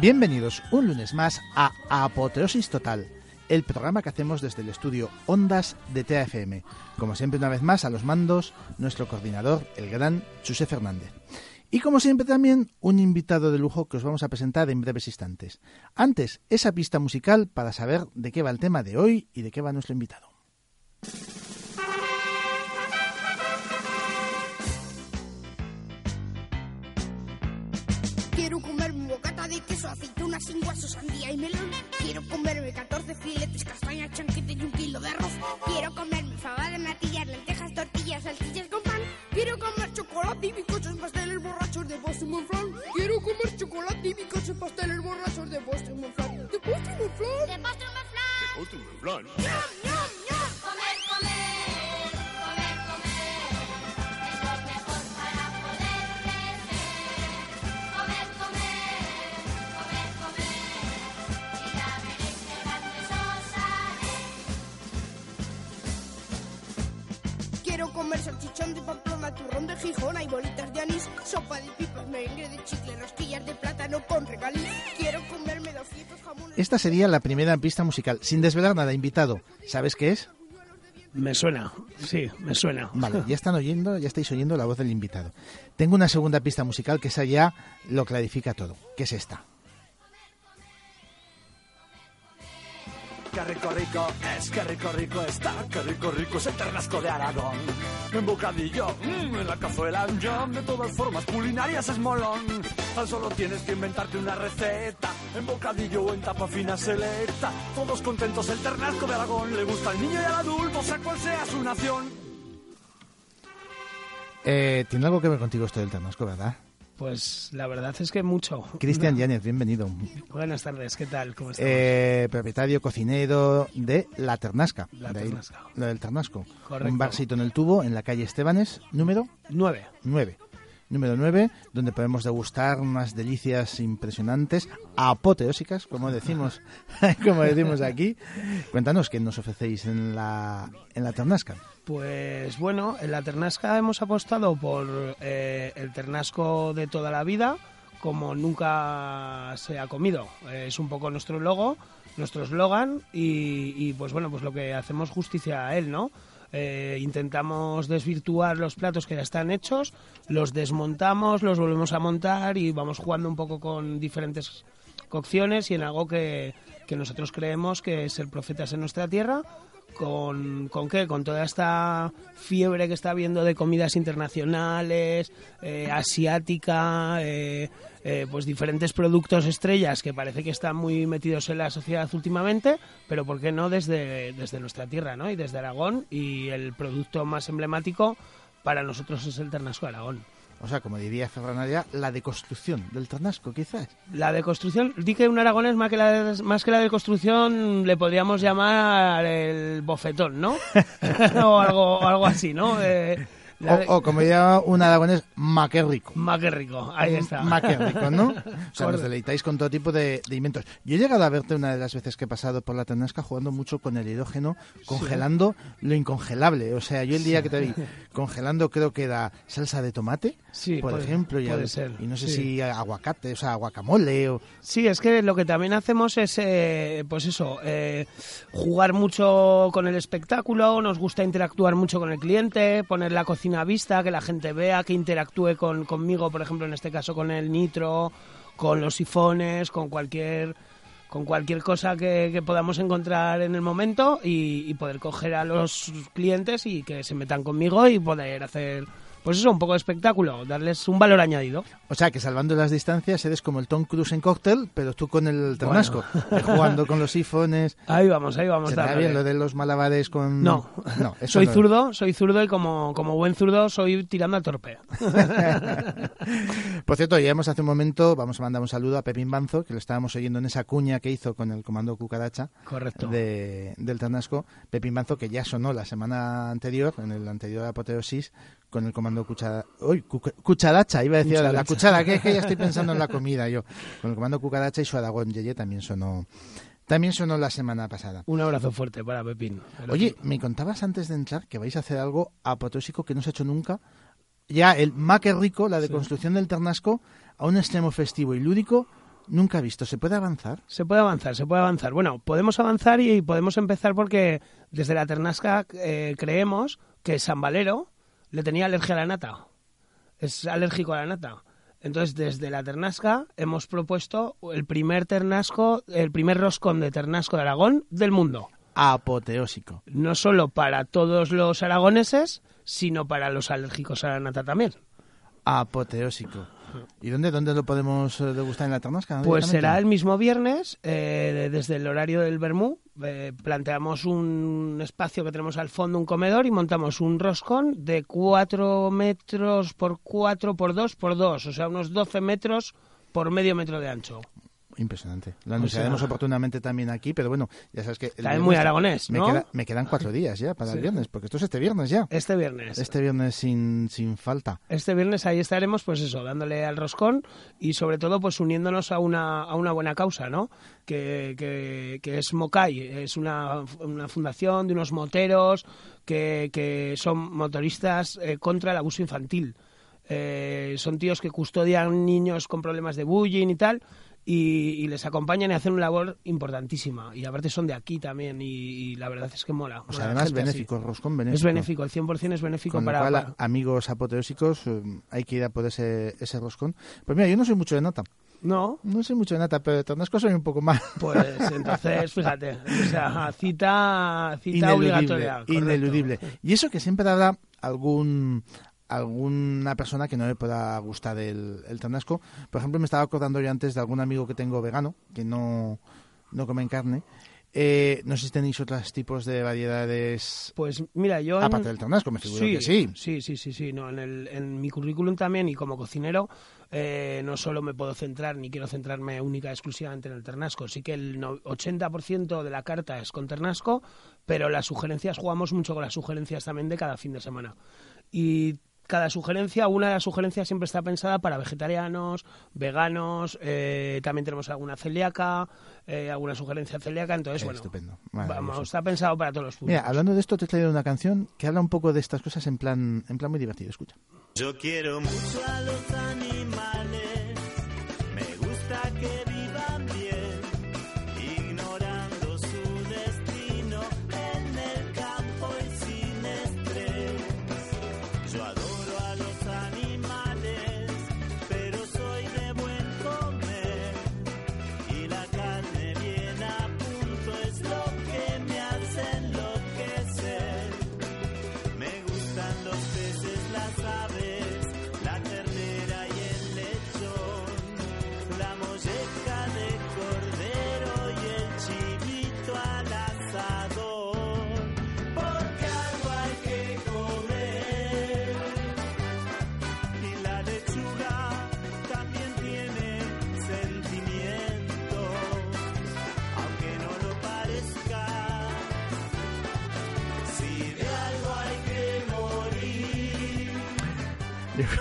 Bienvenidos un lunes más a Apoteosis Total, el programa que hacemos desde el estudio Ondas de TAFM. Como siempre, una vez más, a los mandos, nuestro coordinador, el gran Chuse Fernández. Y como siempre también, un invitado de lujo que os vamos a presentar en breves instantes. Antes, esa pista musical para saber de qué va el tema de hoy y de qué va nuestro invitado. Queso, aceitunas sin guaso, sandía y melón. Quiero comerme 14 filetes, castañas, chanquete y un kilo de arroz. Quiero comerme fabada, natillas, lentejas, tortillas, salchichas con pan. Quiero comer chocolate y bizcochos, pasteles borrachos de Boston Monflan. Quiero comer chocolate y bizcochos, pasteles borrachos de Boston Monflan. ¿De Boston Monflan? De postre un flan. ¡Ñam, ñam, Gijón, hay bolitas de anís, sopa de pipas, merengue de chicle, rosquillas de plátano con regaliz. Quiero comerme 200 jamones. Esta sería la primera pista musical, sin desvelar nada, invitado. ¿Sabes qué es? Me suena, sí, me suena. Vale, ya están oyendo, ya estáis oyendo la voz del invitado. Tengo una segunda pista musical que esa ya lo clarifica todo, que es esta. Qué rico rico es, qué rico rico está, qué rico rico es el ternasco de Aragón. En bocadillo, mmm, en la cazuela, jam, de todas formas culinarias es molón. Tan solo tienes que inventarte una receta, en bocadillo o en tapa fina selecta. Todos contentos, el ternasco de Aragón le gusta al niño y al adulto, sea cual sea su nación. Eh, Tiene algo que ver contigo esto del Ternasco, ¿verdad? Pues la verdad es que mucho. Cristian Yáñez, bienvenido. Buenas tardes, ¿qué tal? ¿Cómo estamos? Eh, propietario cocinero de La Ternasca. La de ahí, Ternasca. lo del Ternasco. Correcto. Un barcito en el tubo en la calle Estebanes, número Nueve. 9. Número 9, donde podemos degustar unas delicias impresionantes, apoteósicas, como decimos, como decimos aquí. Cuéntanos qué nos ofrecéis en la, en la Ternasca. Pues bueno, en la Ternasca hemos apostado por eh, el ternasco de toda la vida, como nunca se ha comido. Es un poco nuestro logo, nuestro eslogan y, pues bueno, pues lo que hacemos justicia a él, ¿no? Eh, intentamos desvirtuar los platos que ya están hechos, los desmontamos, los volvemos a montar y vamos jugando un poco con diferentes cocciones y en algo que, que nosotros creemos que es el profetas en nuestra tierra. ¿Con, ¿Con qué? Con toda esta fiebre que está habiendo de comidas internacionales, eh, asiática, eh, eh, pues diferentes productos estrellas que parece que están muy metidos en la sociedad últimamente, pero ¿por qué no desde, desde nuestra tierra ¿no? y desde Aragón? Y el producto más emblemático para nosotros es el Ternasco de Aragón. O sea, como diría Ferran Adrià, la deconstrucción del Ternasco, quizás. La de construcción, di que un aragonés más que la de, más que la de construcción le podríamos llamar el bofetón, ¿no? o algo, algo así, ¿no? Eh, La- O, o como llama un aragonés, ma qué rico. Ma, qué rico, ahí está. Ma qué rico, ¿no? O sea, nos deleitáis con todo tipo de, de inventos. Yo he llegado a verte una de las veces que he pasado por la Ternasca jugando mucho con el hidrógeno, congelando lo incongelable. O sea, yo el día que te vi congelando creo que era salsa de tomate, Sí, por puede- ejemplo, y, puede ser, y no sé sí. si aguacate, o sea, guacamole o... Sí, es que lo que también hacemos es, eh, pues eso, eh, jugar mucho con el espectáculo, nos gusta interactuar mucho con el cliente, poner la cocina a vista, que la gente vea, que interactúe con, conmigo, por ejemplo, en este caso con el nitro, con los sifones, con cualquier con cualquier cosa que, que podamos encontrar en el momento y, y poder coger a los clientes y que se metan conmigo y poder hacer, pues eso, un poco de espectáculo, darles un valor añadido. O sea, que salvando las distancias eres como el Tom Cruise en cóctel, pero tú con el ternasco, eh, jugando con los sifones. Ahí vamos, ahí vamos. ¿Se te da dándole. bien lo de los malabares con...? No, no eso soy no. zurdo, soy zurdo y como, como buen zurdo soy tirando al torpe. Por cierto, llevamos hace un momento, vamos a mandar un saludo a Pepín Banzo, que lo estábamos oyendo en esa cuña que hizo con el comando Cucaracha Correcto. de, del Ternasco. Pepín Banzo, que ya sonó la semana anterior, en el anterior apoteosis, con el comando Cuchara... Uy, Cucharacha, iba a decir la cuchara, que es que ya estoy pensando en la comida yo. Con el comando Cucaracha y su Aragón Yeye también sonó, también sonó la semana pasada. Un abrazo fuerte para Pepín. Oye, me contabas antes de entrar que vais a hacer algo apoteósico que no se ha hecho nunca. Ya el Maque Rico, la de construcción del Ternasco, a un extremo festivo y lúdico, nunca visto. ¿Se puede avanzar? Se puede avanzar, se puede avanzar. Bueno, podemos avanzar y podemos empezar porque desde la Ternasca eh, creemos que San Valero le tenía alergia a la nata. Es alérgico a la nata. Entonces, desde la Ternasca hemos propuesto el primer ternasco, el primer roscón de ternasco de Aragón del mundo. Apoteósico. no solo para todos los aragoneses, sino para los alérgicos a la nata también. Apoteósico. ¿Y dónde, dónde lo podemos eh, degustar en la Ternasca? Pues será el mismo viernes, eh, desde el horario del Bermú. eh, planteamos un espacio que tenemos al fondo, un comedor, y montamos un roscón de 4 metros por 4 por 2 por 2, o sea, unos 12 metros por medio metro de ancho. Impresionante. Lo anunciaremos sea- oportunamente también aquí, pero bueno, ya sabes que... el También muy aragonés, me, ¿no? queda- me quedan cuatro días ya para el viernes, porque esto es este viernes ya. Este viernes. Este viernes sin, sin falta. Este viernes ahí estaremos, pues eso, dándole al roscón y sobre todo, pues uniéndonos a una, a una buena causa, ¿no? Que, que, que es Mocay, es una, una fundación de unos moteros que, que son motoristas eh, contra el abuso infantil. Eh, son tíos que custodian niños con problemas de bullying y tal. Y, y les acompañan y hacen una labor importantísima. Y aparte son de aquí también. Y, y la verdad es que mola. O sea, además así. benéfico, roscón benéfico. Es benéfico, el 100% es benéfico Con lo para, cual, para- amigos apoteósicos, eh, hay que ir a por ese, ese roscón. Pues mira, yo no soy mucho de nata. No, No soy mucho de nata, pero de Ternasco soy un poco más. Pues entonces, fíjate, o sea, cita, cita obligatoria. correcto. ineludible. Y eso que siempre habrá algún alguna persona que no le pueda gustar el, el ternasco. Por ejemplo, me estaba acordando yo antes de algún amigo que tengo vegano, que no, no comen carne. Eh, no sé si tenéis otros tipos de variedades Pues mira, yo... en- aparte del ternasco, me figuro sí, que sí. Sí, sí, sí, sí. No, en, el, en mi currículum también y como cocinero eh, no solo me puedo centrar ni quiero centrarme única y exclusivamente en el ternasco. Sí que el no- 80% de la carta es con ternasco, pero las sugerencias, jugamos mucho con las sugerencias también de cada fin de semana. Y cada sugerencia, una de las sugerencias siempre está pensada para vegetarianos, veganos, eh, también tenemos alguna celíaca, eh, alguna sugerencia celíaca, entonces, Eh, bueno, estupendo, vamos, maravilloso. está pensado para todos los públicos. Mira, hablando de esto, te he traído una canción que habla un poco de estas cosas en plan, en plan muy divertido. Escucha. Yo quiero mucho a los animales,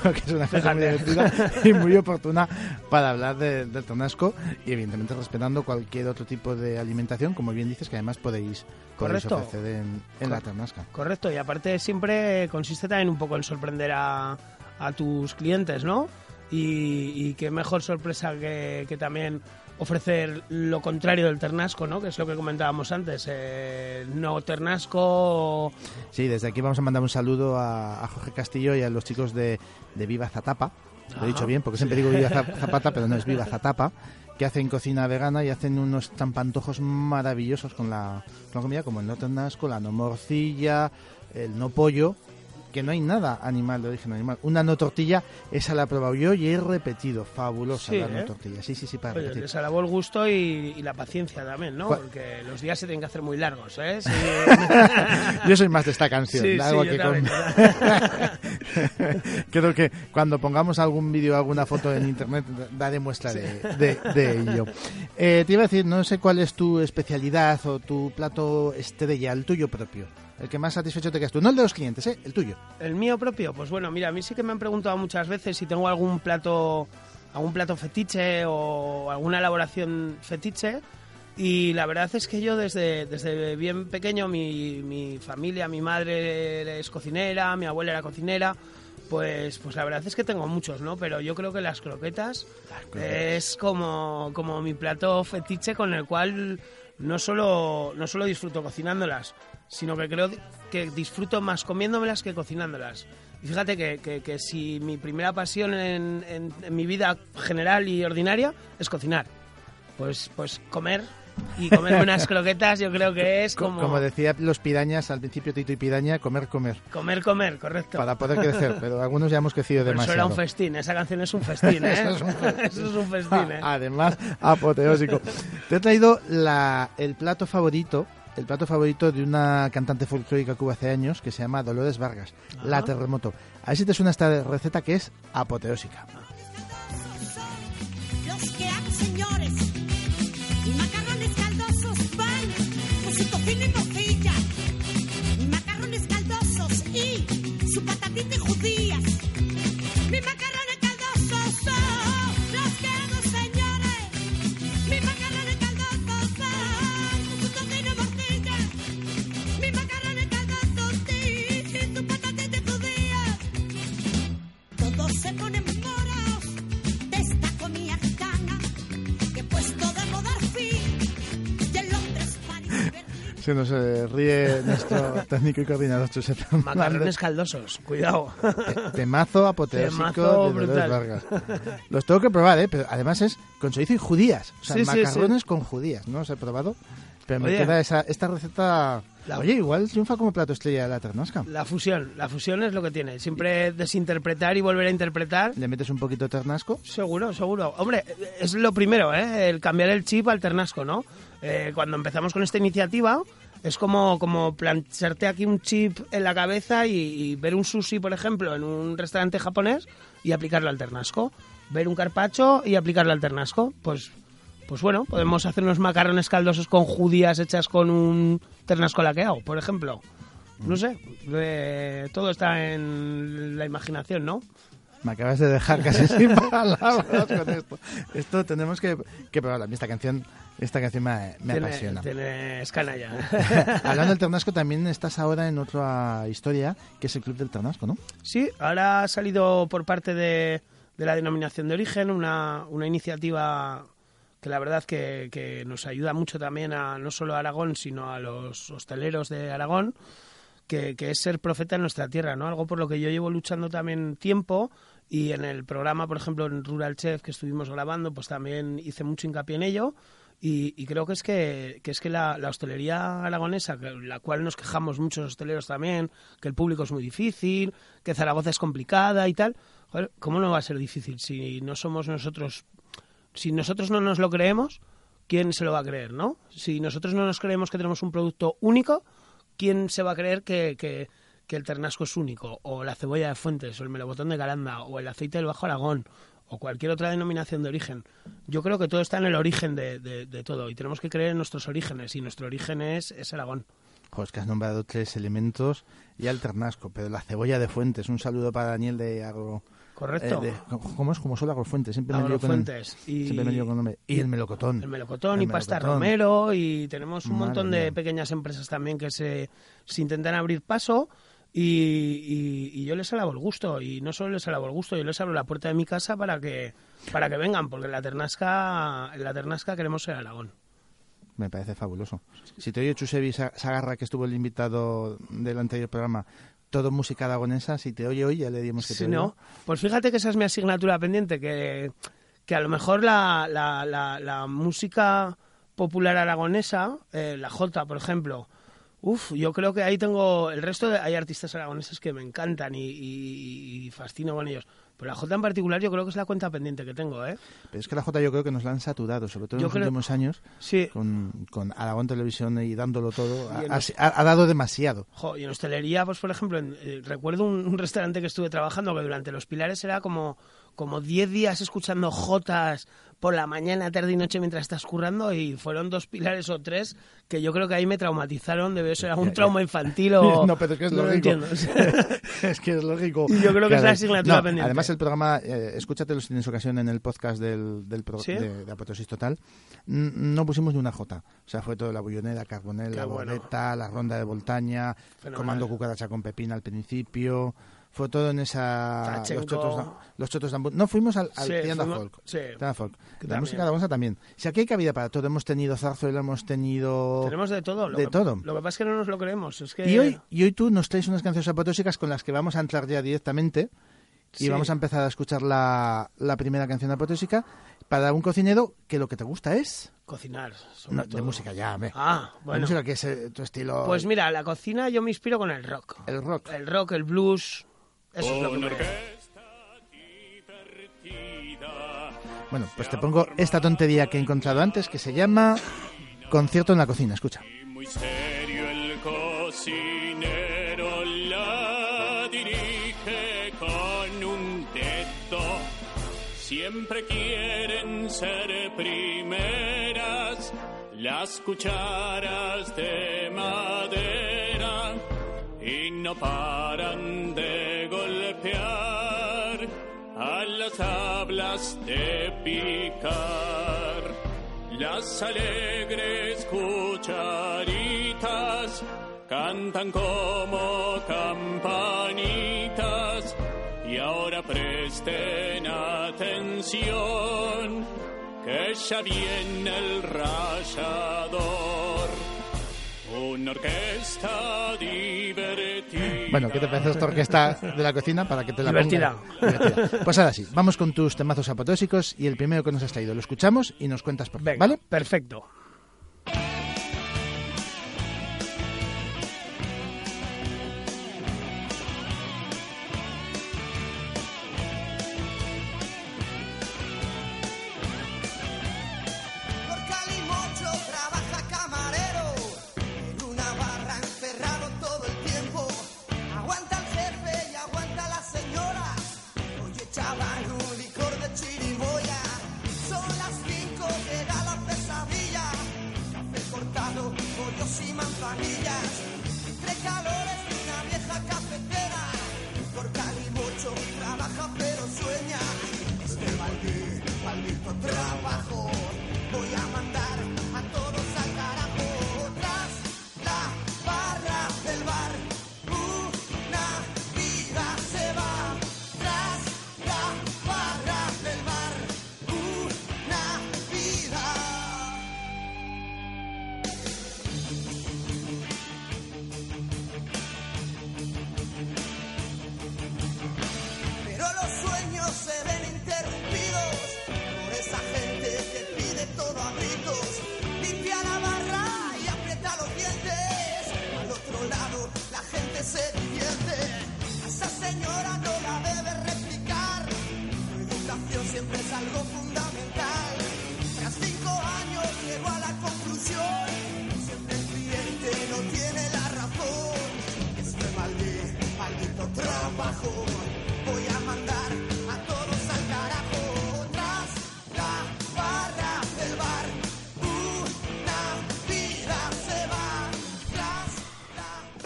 creo que es una fecha muy divertida y muy oportuna para hablar de- del ternasco y evidentemente respetando cualquier otro tipo de alimentación, como bien dices, que además podéis, podéis Correcto. ofrecer en, en la ternasca. Correcto, y aparte siempre consiste también un poco en sorprender a, a tus clientes, ¿no? Y, y qué mejor sorpresa que, que también ofrecer lo contrario del ternasco, ¿no? Que es lo que comentábamos antes. eh, no ternasco... Sí, desde aquí vamos a mandar un saludo a, a Jorge Castillo y a los chicos de, de Viva Zatapa. Lo he dicho bien, porque siempre digo Viva Za- Zapata, pero no es Viva Zatapa, que hacen cocina vegana y hacen unos trampantojos maravillosos con la, con la comida, como el no ternasco, la no morcilla, el no pollo, que no hay nada animal de origen animal. Una no tortilla, esa la he probado yo y he repetido. Fabulosa Sí, la no ¿eh? tortilla. Sí, sí, sí, para Oye, repetir. les alabó el gusto y, y la paciencia también, ¿no? ¿Cuál? Porque los días se tienen que hacer muy largos, ¿eh? Sí. Yo soy más de esta canción. Sí, que con- Creo que cuando pongamos algún vídeo o alguna foto en internet daré muestra de, de- de ello. Eh, te iba a decir, no sé cuál es tu especialidad o tu plato estrella, el tuyo propio. El que más satisfecho te quedas tú. No el de los clientes, ¿eh? el tuyo. El mío propio, pues bueno, mira, a mí sí que me han preguntado muchas veces si tengo algún plato, algún plato fetiche o alguna elaboración fetiche. Y la verdad es que yo desde, desde bien pequeño, mi, mi familia, mi madre es cocinera, mi abuela era cocinera, pues, pues la verdad es que tengo muchos, ¿no? Pero yo creo que las croquetas, es como, como mi plato fetiche con el cual no solo, no solo disfruto cocinándolas, sino que creo que disfruto más comiéndomelas que cocinándolas. Y fíjate que, que- que si mi primera pasión en, en- en mi vida general y ordinaria es cocinar, pues, pues comer y comerme unas croquetas yo creo que es Co- como, Como decía los pirañas al principio, Tito y Piraña, comer, comer. comer, comer, correcto. Para poder crecer, pero algunos ya hemos crecido Pero eso demasiado. era un festín, esa canción es un festín, ¿eh? Eso es un festín. Eso es un festín, ¿eh? Además, apoteósico. Te he traído la, el plato favorito, el plato favorito de una cantante folclórica que hubo hace años que se llama Dolores Vargas, la terremoto. A ver si te suena esta receta que es apoteósica. Se nos eh, ríe nuestro técnico y coordinador Josep Macarrones caldosos, cuidado. Te- Temazo apoteósico Temazo de Dolores. Vargas. Los tengo que probar, ¿eh? Pero además es con chorizo y judías. O sea, Sí, sí, macarrones con judías. No los he probado. Pero me Oye. queda esa, esta receta... La- Oye, igual triunfa como plato estrella de la ternasca. La fusión, la fusión es lo que tiene. Siempre desinterpretar y volver a interpretar. Le metes un poquito de ternasco. Seguro, seguro. Hombre, es lo primero, ¿eh? El cambiar el chip al ternasco, ¿no? Eh, cuando empezamos con esta iniciativa, es como, como plancharte aquí un chip en la cabeza y, y ver un sushi, por ejemplo, en un restaurante japonés y aplicarlo al ternasco. Ver un carpacho y aplicarlo al ternasco. Pues, pues bueno, podemos hacer unos macarrones caldosos con judías hechas con un ternasco laqueado, por ejemplo. No sé, eh, todo está en la imaginación, ¿no? Me acabas de dejar casi sin palabras con esto. Esto tenemos que, que probarla. Esta canción, esta canción me, me Tiene- apasiona. Tienes canalla. Hablando del Ternasco, también estás ahora en otra historia, que es el Club del Ternasco, ¿no? Sí, ahora ha salido por parte de, de la denominación de origen una, una iniciativa que la verdad que, que nos ayuda mucho también a no solo a Aragón, sino a los hosteleros de Aragón, que, que es ser profeta en nuestra tierra, ¿no? Algo por lo que yo llevo luchando también tiempo y en el programa, por ejemplo, en Rural Chef que estuvimos grabando, pues también hice mucho hincapié en ello. Y, creo que es que, es que la, hostelería aragonesa, la cual nos quejamos muchos hosteleros también, que el público es muy difícil, que Zaragoza es complicada y tal. Joder, ¿cómo no va a ser difícil si no somos nosotros, si nosotros no nos lo creemos, quién se lo va a creer, ¿no? Si nosotros no nos creemos que tenemos un producto único, ¿quién se va a creer que- que el ternasco es único? O la cebolla de Fuentes, o el melocotón de Calanda, o el aceite del Bajo Aragón, o cualquier otra denominación de origen. Yo creo que todo está en el origen de, de- de todo y tenemos que creer en nuestros orígenes y nuestro origen es, es Aragón. Joder, es que has nombrado tres elementos y al ternasco, pero la cebolla de Fuentes. Un saludo para Daniel de Agro... Correcto. eh, de- ¿Cómo es? Como solo Agrofuentes. Siempre me lío con Agrofuentes. Y- Siempre me con nombre. Y el melocotón. El melocotón y El pasta melocotón. romero y tenemos un Madre montón de mía. pequeñas empresas también que se, se intentan abrir paso y, y- y yo les alabo el gusto y no solo les alabo el gusto, yo les abro la puerta de mi casa para que para que vengan porque en la Ternasca en la Ternasca queremos ser Aragón. Me parece fabuloso. Si te oye Chusevi Sa- Sagarra, que estuvo el invitado del anterior programa, todo música aragonesa, si te oye hoy ya le dimos que Si te no, pues fíjate que esa es mi asignatura pendiente, que, que a lo mejor la, la, la, la música popular aragonesa, eh, la Jota, por ejemplo, Uf, yo creo que ahí tengo. El resto de. Hay artistas aragoneses que me encantan y, y- y fascino con ellos. Pero la Jota en particular, yo creo que es la cuenta pendiente que tengo, ¿eh? Pero es que la Jota yo creo que nos la han saturado, sobre todo en los creo- últimos años, Sí. con, con Aragón Televisión y dándolo todo. Ha, Y ha- los- ha- ha dado demasiado. Jo, y en hostelería, pues por ejemplo, en- eh, recuerdo un, un restaurante que estuve trabajando que durante los pilares era como como 10 días escuchando jotas por la mañana, tarde y noche mientras estás currando y fueron dos pilares o tres que yo creo que ahí me traumatizaron, debió ser algún trauma infantil o... No, pero es que es no lógico. entiendo. es que es lógico. Y yo creo que es la asignatura No, pendiente. Además, el programa, eh, escúchatelo si tienes ocasión en el podcast del, del pro- ¿Sí? de, de Apoteosis Total. No pusimos ni una jota. O sea, fue todo la bullonera, carbonel, la bueno. bordeta, la ronda de Voltaña, Fenomenal. comando cucaracha con pepina al principio. Fue todo en esa. Tachenko. Los chotos, de- los chotos de. No, fuimos al, al Sí, Tienda fuimos- Folk. sí. Tienda Folk. La también. música aragonesa también. Si aquí hay cabida para todo, hemos tenido zarzuela, hemos tenido. Tenemos de todo. Lo de que, todo. Lo que pasa es que no nos lo creemos. Es que... Y hoy, y hoy tú nos traes unas canciones apotóxicas con las que vamos a entrar ya directamente y Sí. vamos a empezar a escuchar la, la primera canción apotóxica para un cocinero que lo que te gusta es Cocinar, sobre no, todo. de música ya, hombre. Ah, La bueno. música que es eh, tu estilo Pues mira, la cocina yo me inspiro con el rock. el rock. El rock, el blues... Eso es lo que me... Bueno, pues te pongo esta tontería que he encontrado antes que se llama Concierto en la cocina, escucha. Muy serio el cocinero la dirige con un dedo. Siempre quieren ser primeras las cucharas de madera y no paran de a las tablas de picar. Las alegres cucharitas cantan como campanitas y ahora presten atención que ya viene el rayador. Una orquesta divertida. Bueno, ¿qué te parece esta orquesta de la cocina para que te la Divertida. ponga? Divertida. Pues ahora sí, vamos con tus temazos apotóxicos y el primero que nos has traído lo escuchamos y nos cuentas por qué, Venga, ¿vale? perfecto. Trabajo.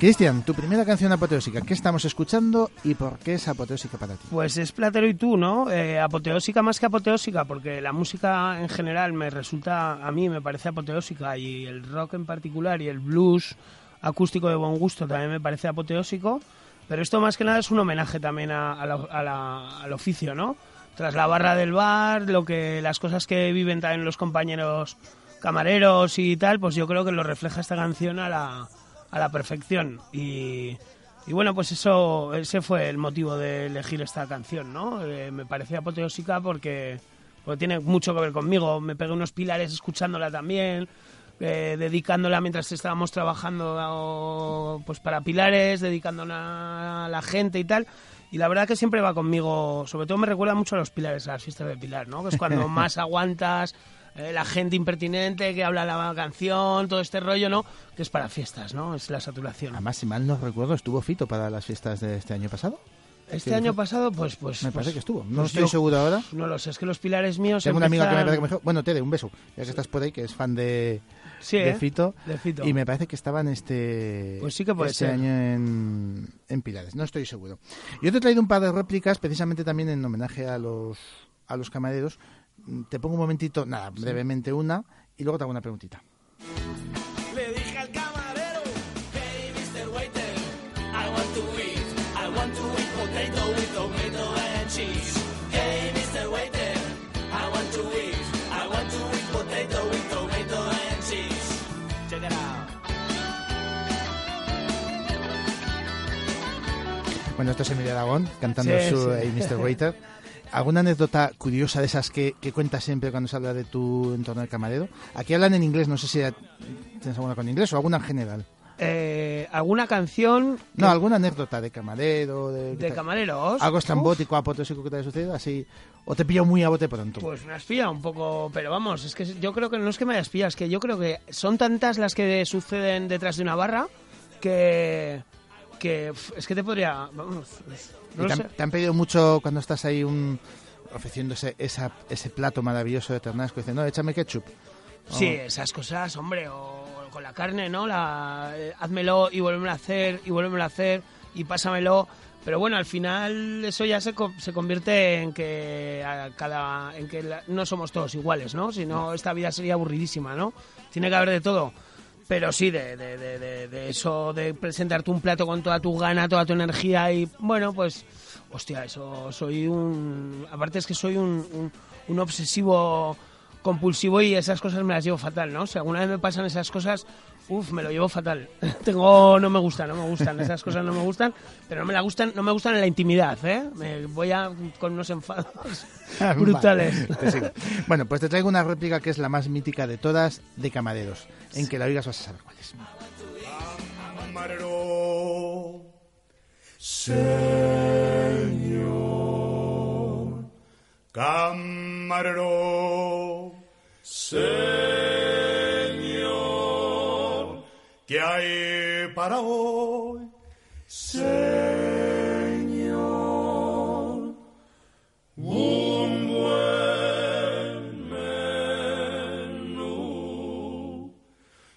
Cristian, tu primera canción apoteósica, ¿qué estamos escuchando y por qué es apoteósica para ti? Pues es Platero y tú, ¿no? Eh, apoteósica más que apoteósica, porque la música en general me resulta, a mí me parece apoteósica y el rock en particular y el blues acústico de buen gusto también me parece apoteósico, pero esto más que nada es un homenaje también a- la- a la- al oficio, ¿no? Tras la barra del bar, lo que las cosas que viven también los compañeros camareros y tal, pues yo creo que lo refleja esta canción a la, a la perfección. Y, y bueno, pues eso, ese fue el motivo de elegir esta canción, ¿no? Eh, me parecía apoteósica porque, porque tiene mucho que ver conmigo. Me pegué unos pilares escuchándola también, eh, dedicándola mientras estábamos trabajando pues para pilares, dedicándola a la gente y tal. Y la verdad que siempre va conmigo, sobre todo me recuerda mucho a los pilares, a las fiestas de Pilar, ¿no? Que es cuando más aguantas, eh, la gente impertinente que habla la canción, todo este rollo, ¿no? Que es para fiestas, ¿no? Es la saturación. Además, si mal no recuerdo, estuvo Fito para las fiestas de este año pasado. Este año pasado, pues, pues. Me pues- parece que estuvo. No pues estoy yo- seguro ahora. No lo sé, es que los pilares míos. Tengo una amiga que me empiezan- parece que me dijo, bueno, Tere, un beso, ya que estás por ahí, que es fan de, Sí, de ¿eh? Fito. De Fito. Y me parece que estaban este, Pues sí que puede este ser. año en, en Pilares, no estoy seguro. Yo te he traído un par de réplicas precisamente también en homenaje a los, a los camareros. Te pongo un momentito, nada, brevemente una, y luego te hago una preguntita. Le dije al camarero, hey Mr. Waiter, I want to eat, I want to eat potato with tomato and cheese. Hey Mr. Waiter, I want to eat, I want to eat potato with tomato and cheese. Check it out. Bueno, esto es Emilio Aragón cantando Sí, su sí. Hey, Mr. Waiter. ¿Alguna anécdota curiosa de esas que, que cuentas siempre cuando se habla de tu entorno de camarero? Aquí hablan en inglés, no sé si tienes alguna con inglés o alguna en general. Eh, ¿Alguna canción No, alguna anécdota de camarero, de, de camareros? algo estrambótico, apoteósico que te haya sucedido, así, o te pillo muy a bote pronto. Pues me has pillado un poco, pero vamos, es que yo creo que no es que me hayas pillado, es que yo creo que son tantas las que suceden detrás de una barra que, que es que te podría, vamos, ¿Y no te, han, te han pedido mucho cuando estás ahí un, ofreciendo ese, esa- ese plato maravilloso de ternasco, dicen, no, échame ketchup. Sí, esas cosas, hombre, o con la carne, ¿no? La, eh, házmelo y vuélvemelo a hacer, y vuélvemelo a hacer, y pásamelo. Pero bueno, al final eso ya se, co- se convierte en que a cada en que la- no somos todos iguales, ¿no? Si no, esta vida sería aburridísima, ¿no? Tiene que haber de todo. Pero sí, de, de, de, de- eso, de presentarte un plato con toda tu gana, toda tu energía y, bueno, pues, hostia, eso, soy un... Aparte es que soy un, un obsesivo compulsivo y esas cosas me las llevo fatal, ¿no? Si alguna vez me pasan esas cosas, uff, me lo llevo fatal. Tengo, no me gustan, no me gustan, esas cosas no me gustan, pero no me la gustan, no me gustan en la intimidad, ¿eh? Me voy a con unos enfados brutales. Vale, sigo. Bueno, pues te traigo una réplica que es la más mítica de todas de camareros. En que la oigas vas a saber cuál es. Camarero, Camarero, señor. ¿Qué hay para hoy? Señor, un buen menú.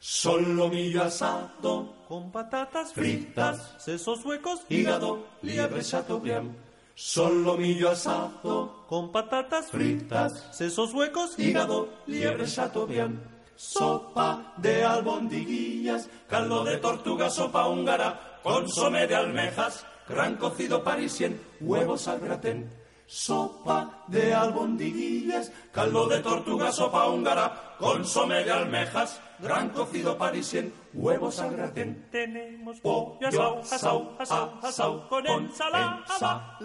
Solomillo asado con patatas fritas, sesos huecos, hígado, liebre chateaubriand. Solomillo asado con patatas fritas, sesos huecos, hígado, liebre chateaubriand. Sopa de albondiguillas, caldo de tortuga, sopa húngara, consomé de almejas, gran cocido parisien, huevos al gratén. Sopa de albondiguillas, caldo de tortuga, sopa húngara, consomé de almejas, gran cocido parisien, huevos al gratén. Tenemos pollo asau, asau, asau, asau, con ensalada,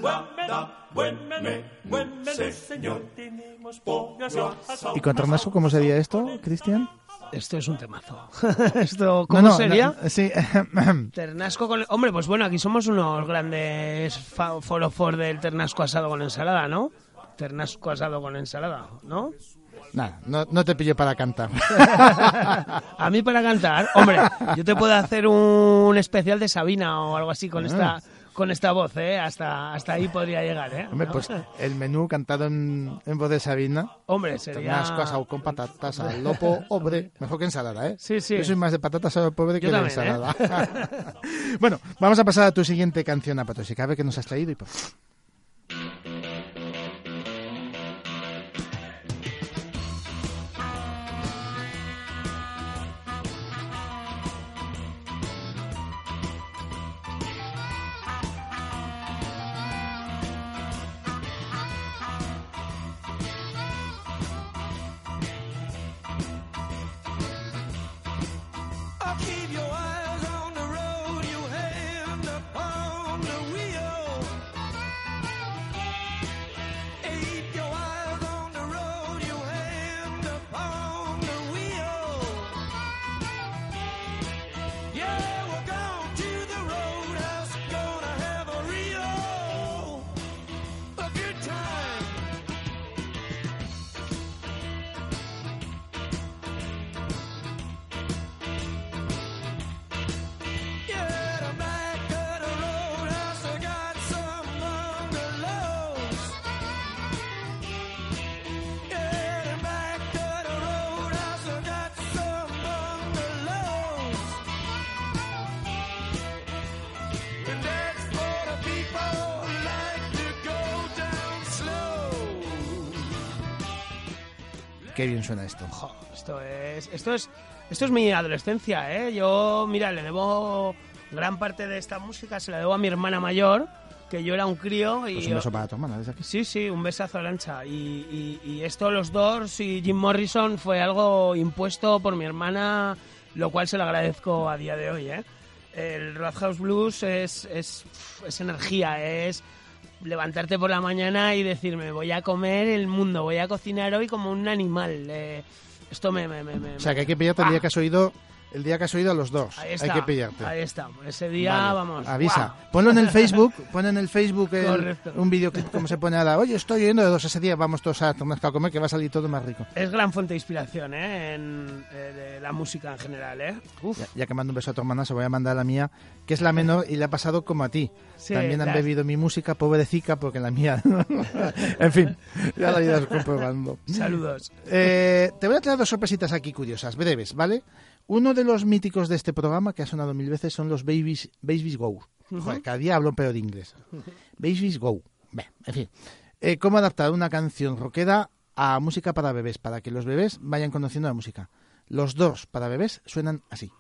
buen menú, buen menú, señor. Tenemos pollo asau, asau, ¿Y con ternasco cómo sería esto, Cristian? Esto es un temazo. Esto, ¿cómo No, no, sería? no, sí. Ternasco con... Hombre, pues bueno, aquí somos unos grandes forofos del ternasco asado con ensalada, ¿no? Ternasco asado con ensalada, ¿no? Nada, no, no te pillo para cantar. A mí para cantar, hombre, yo te puedo hacer un especial de Sabina o algo así con esta con esta voz, ¿eh? Hasta, hasta ahí podría llegar, ¿eh? Hombre, ¿No? pues el menú cantado en, en voz de Sabina. Hombre, sería... Unas cosas con patatas al lopo, pobre. Mejor que ensalada, ¿eh? Sí, sí. Yo soy más de patatas al pobre que Yo de también, ¿eh? ensalada. bueno, vamos a pasar a tu siguiente canción, Apatosis. A ver qué nos has traído y por Qué bien suena esto. Jo, esto es, esto es, esto es mi adolescencia, ¿eh? Yo, mira, le debo gran parte de esta música se la debo a mi hermana mayor, que yo era un crío y Pues un beso para tu hermana, desde aquí. Sí, sí, un besazo a Lancha. Y, y, y esto, los Doors y Jim Morrison, fue algo impuesto por mi hermana, lo cual se lo agradezco a día de hoy. ¿eh? El Roadhouse Blues es, es, es energía, es levantarte por la mañana y decirme, voy a comer el mundo, voy a cocinar hoy como un animal. Eh, esto me... me, me, O sea, que hay que pillarte el día que has oído, el día que has oído a los dos. Ahí está, hay que pillarte. ahí está. Ese día, Vale, vamos... Avisa. Ponlo en el Facebook, pon en el Facebook el- un videoclip como se pone ahora. Oye, estoy oyendo de dos ese día, vamos todos a Tornasca a comer que va a salir todo más rico. Es gran fuente de inspiración, ¿eh? En, eh, de la música en general, ¿eh? Uf. Ya, ya que mando un beso a tu hermana, se voy a mandar a la mía, que es la menor y le ha pasado como a ti. Sí, También han bebido mi música, pobrecita, porque la mía... en fin, ya la irás comprobando. Saludos. Eh, te voy a traer dos sorpresitas aquí curiosas, breves, ¿vale? Uno de los míticos de este programa, que ha sonado mil veces, son los Babies, Babies Go. Joder, cada día hablo peor de inglés. Babies Go. En fin. Eh, ¿Cómo adaptar una canción rockera a música para bebés? Para que los bebés vayan conociendo la música. Los dos para bebés suenan así.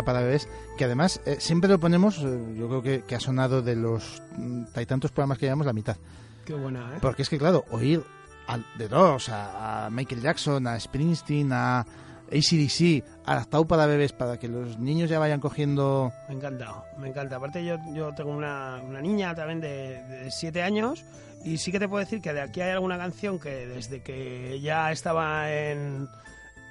Para bebés, que además eh, siempre lo ponemos, eh, yo creo que, que ha sonado de los mm, hay tantos programas que llevamos la mitad. Qué buena, ¿eh? Porque es que, claro, oír al de dos, a, a Michael Jackson, a Springsteen, a ACDC, adaptado para bebés, para que los niños ya vayan cogiendo... Me encanta, me encanta. Aparte yo, yo tengo una, una niña también de, de siete años y sí que te puedo decir que de aquí hay alguna canción que desde que ya estaba en,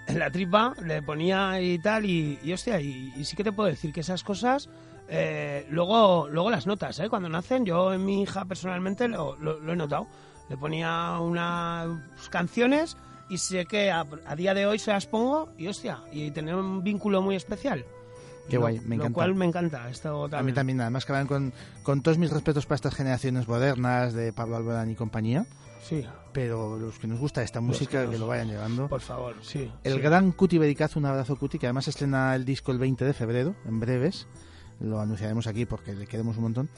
en la tripa le ponía y tal y, y hostia, y, y sí que te puedo decir que esas cosas eh, luego, luego las notas, ¿eh? Cuando nacen, yo en mi hija personalmente lo, lo- lo he notado. Le ponía unas canciones y sé que a, a día de hoy se las pongo y hostia, y tener un vínculo muy especial. Qué Lo- guay, me Lo encanta. cual me encanta. Esto A mí también. también, además que van con, con todos mis respetos para estas generaciones modernas de Pablo Alborán y compañía, Sí, pero los que nos gusta esta música, que que, nos- lo vayan llevando. por favor, sí. El sí. gran Cuti Bericaz, un abrazo Cuti, que además estrena el disco el 20 de febrero, en breves. Lo anunciaremos aquí porque le queremos un montón.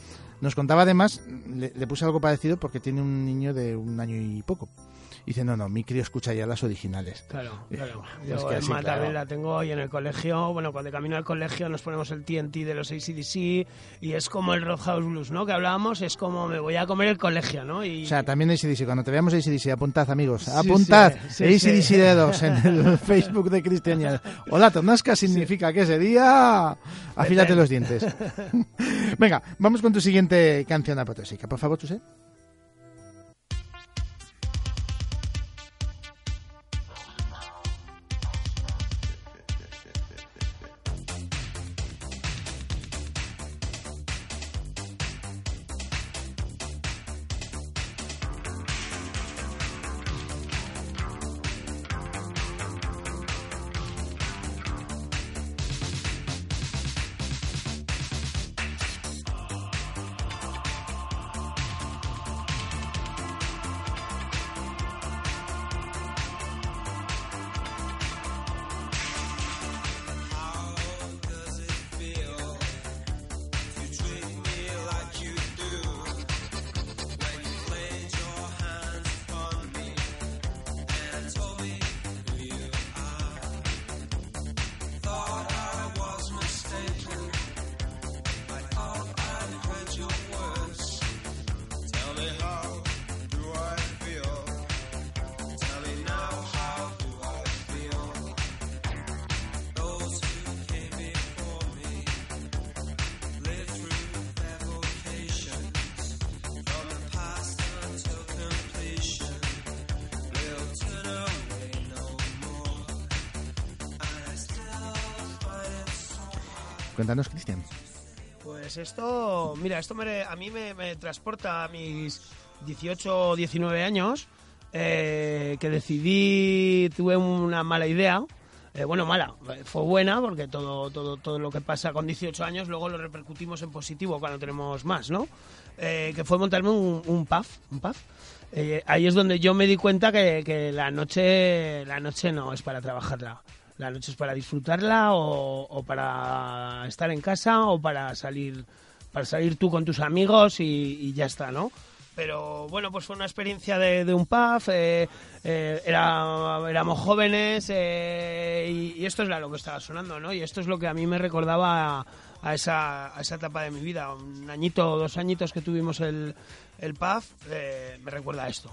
Nos contaba además, le, le puse algo parecido porque tiene un niño de un año y poco. Dice, no, no, mi crío escucha ya las originales. Claro, claro. es Yo que así, claro. la tengo y en el colegio, bueno, cuando camino al colegio nos ponemos el TNT de los ACDC y es como el Roadhouse Blues, ¿no? Que hablábamos, es como me voy a comer el colegio, ¿no? Y O sea, también ACDC, cuando te veamos ACDC, apuntad amigos, apuntad sí, sí, ACDC sí. dedos en el Facebook de Cristiania. Hola, Tonasca significa que ese día afílate los dientes. Venga, vamos con tu siguiente canción apoteósica. Por favor, Chuse. Cuéntanos, Cristian. Pues esto, mira, esto a mí me, transporta a mis 18 o 19 años, eh, que decidí, tuve una mala idea. Eh, bueno, mala, fue buena porque todo, todo, todo lo que pasa con 18 años luego lo repercutimos en positivo cuando tenemos más, ¿no? Eh, que fue montarme un, un pub, un pub. Eh, ahí es donde yo me di cuenta que, que la noche la noche no es para trabajarla. La noche es para disfrutarla o, para estar en casa o para salir para salir tú con tus amigos y, ya está, ¿no? Pero bueno, pues fue una experiencia de, un pub, eh, eh, era, éramos jóvenes eh, y, y esto es lo que estaba sonando, ¿no? Y esto es lo que a mí me recordaba a, a esa, a esa etapa de mi vida. Un añito o dos añitos que tuvimos el, el pub eh, me recuerda a esto.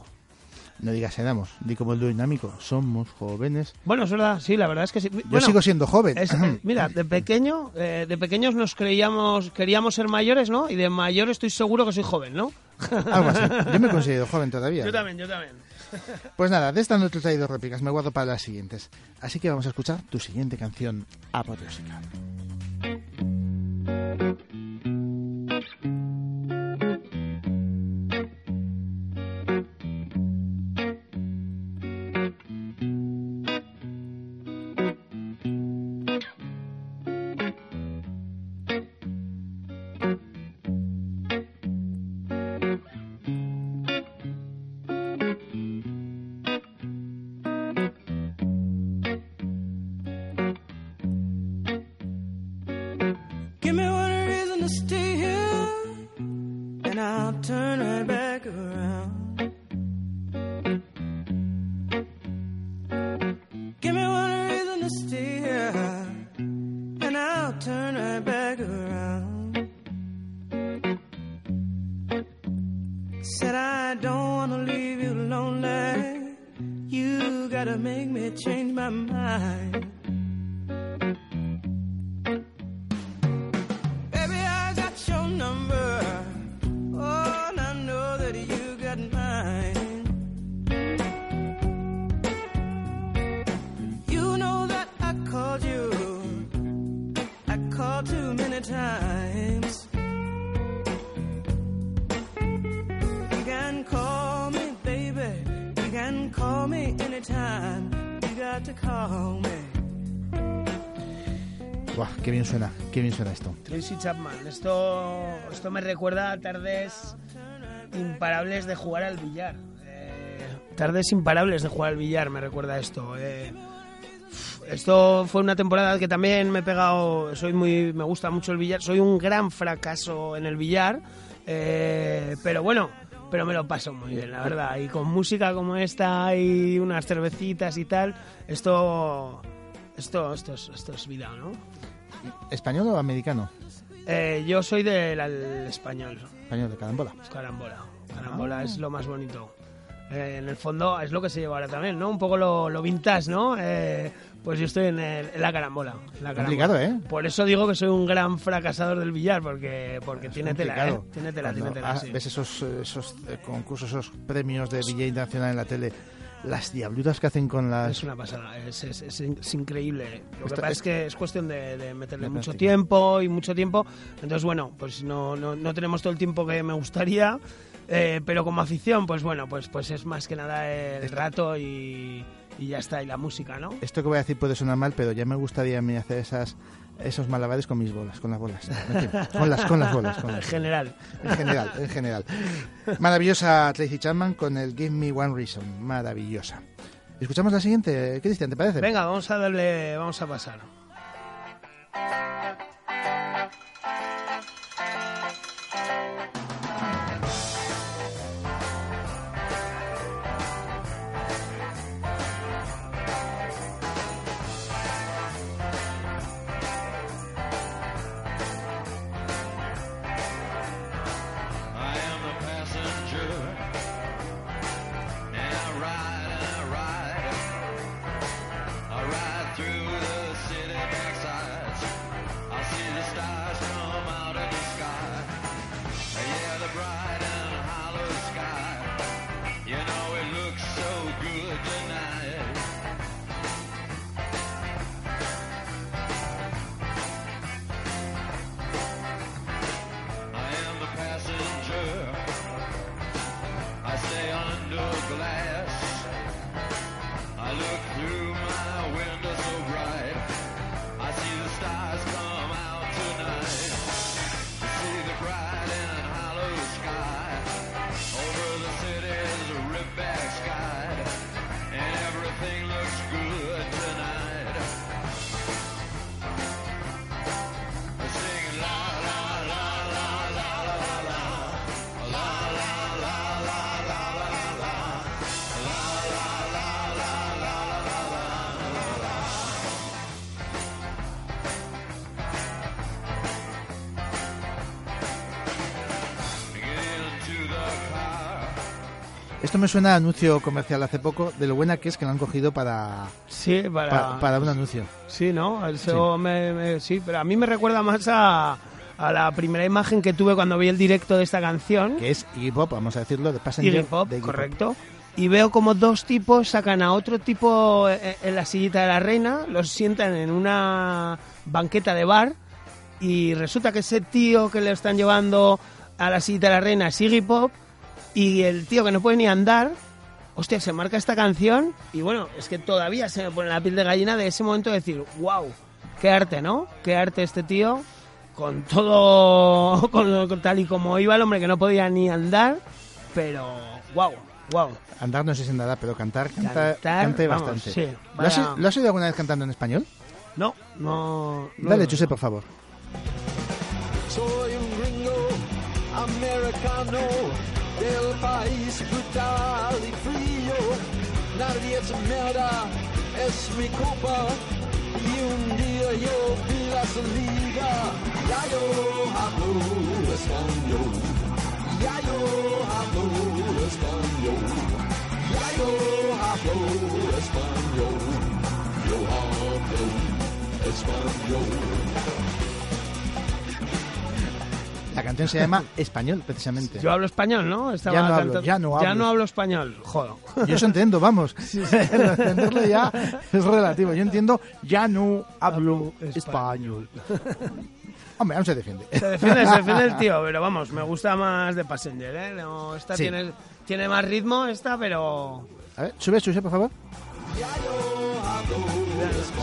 No digas éramos, di como el dinámico. Somos jóvenes. Bueno, es verdad, sí, la verdad es que sí. Yo sigo siendo joven. es- eh, mira, de pequeño, eh, de pequeños nos creíamos, queríamos ser mayores, ¿no? Y de mayor estoy seguro que soy joven, ¿no? Algo así. Yo me considero joven todavía. Yo también, yo también. Pues nada, de estas no te he traído réplicas, me guardo para las siguientes. Así que vamos a escuchar tu siguiente canción apoteósica. Qué bien suena, qué bien suena esto. Tracy Chapman, esto, esto me recuerda a tardes imparables de jugar al billar. Eh, tardes imparables de jugar al billar, me recuerda esto. eh. Esto fue una temporada que también me he pegado, soy muy, me gusta mucho el billar, soy un gran fracaso en el billar, eh, pero bueno, pero me lo paso muy bien, la verdad. Y con música como esta y unas cervecitas y tal, esto, esto, esto, es, esto es vida, ¿no? ¿Español o americano? Eh, yo soy del al español, Español de carambola. es carambola. Carambola es lo más bonito. Eh, en el fondo es lo que se lleva ahora también, ¿no? Un poco lo, lo vintage, ¿no? Eh, pues yo estoy en, el- en la carambola. en la carambola. Complicado, ¿eh? Por eso digo que soy un gran fracasador del billar, porque, porque tiene tela, ¿eh? Complicado. Tiene tela, Cuando, tiene tela, ah, sí. ves esos, eh, esos eh, concursos, esos premios de DJ internacional en la tele, las diabluras que hacen con las... Es una pasada, es, es- es es increíble. Lo que Esto- pasa es que es cuestión de, de meterle De mucho tiempo y mucho tiempo. Entonces, bueno, pues no, no, no tenemos todo el tiempo que me gustaría, eh, pero como afición, pues bueno, pues, pues es más que nada el rato y, y ya está, y la música, ¿no? Esto que voy a decir puede sonar mal, pero ya me gustaría a mí hacer esas, esos malabares con mis bolas, con las bolas. Con, las, con las bolas. Con En general. En general, en general. Maravillosa Tracy Chapman con el Give Me One Reason. Maravillosa. Escuchamos la siguiente, Cristian, ¿te parece? Venga, vamos a darle, vamos a pasar. Esto me suena a anuncio comercial hace poco, de lo buena que es que lo han cogido para, Sí, para... pa- para un anuncio. Sí, ¿no? Eso Me, me- sí, pero a mí me recuerda más a, a la primera imagen que tuve cuando vi el directo de esta canción. Que es Iggy Pop, vamos a decirlo, de Passenger. Iggy Pop, de Iggy Pop. correcto. Y veo como dos tipos sacan a otro tipo eh, en la sillita de la reina, los sientan en una banqueta de bar y resulta que ese tío que le están llevando a la sillita de la reina es Iggy Pop y el tío que no puede ni andar, hostia, se marca esta canción y bueno, es que todavía se me pone la piel de gallina de ese momento de decir, wow, qué arte, ¿no? Qué arte este tío con todo, con, con tal y como iba el hombre que no podía ni andar, pero wow, wow. Andar no sé si andará, pero cantar, canta, Cantar, canta vamos, bastante. sí, ¿Lo, has, ¿Lo has oído alguna vez cantando en español? No, no. no Dale, no. Chuse, por favor. Soy un gringo americano del país brutal y frío. Nadie se me es mi culpa. Y un día yo vi la salida. Ya yo hablo español. Ya yo hablo español. Ya yo hablo español. Yo hablo español. La canción se llama Español, precisamente. Yo hablo español, ¿no? Estaba Ya no hablo, cantando- ya no hablo. hablo español, joder. Yo eso entiendo, vamos. Entenderlo ya es relativo. Yo entiendo, ya no hablo español. Hombre, aún se defiende. Se defiende, se defiende el tío, pero vamos, me gusta más de Passenger, ¿eh? No, esta Sí. tiene, tiene más ritmo, esta, pero... A ver, sube, sube, por favor.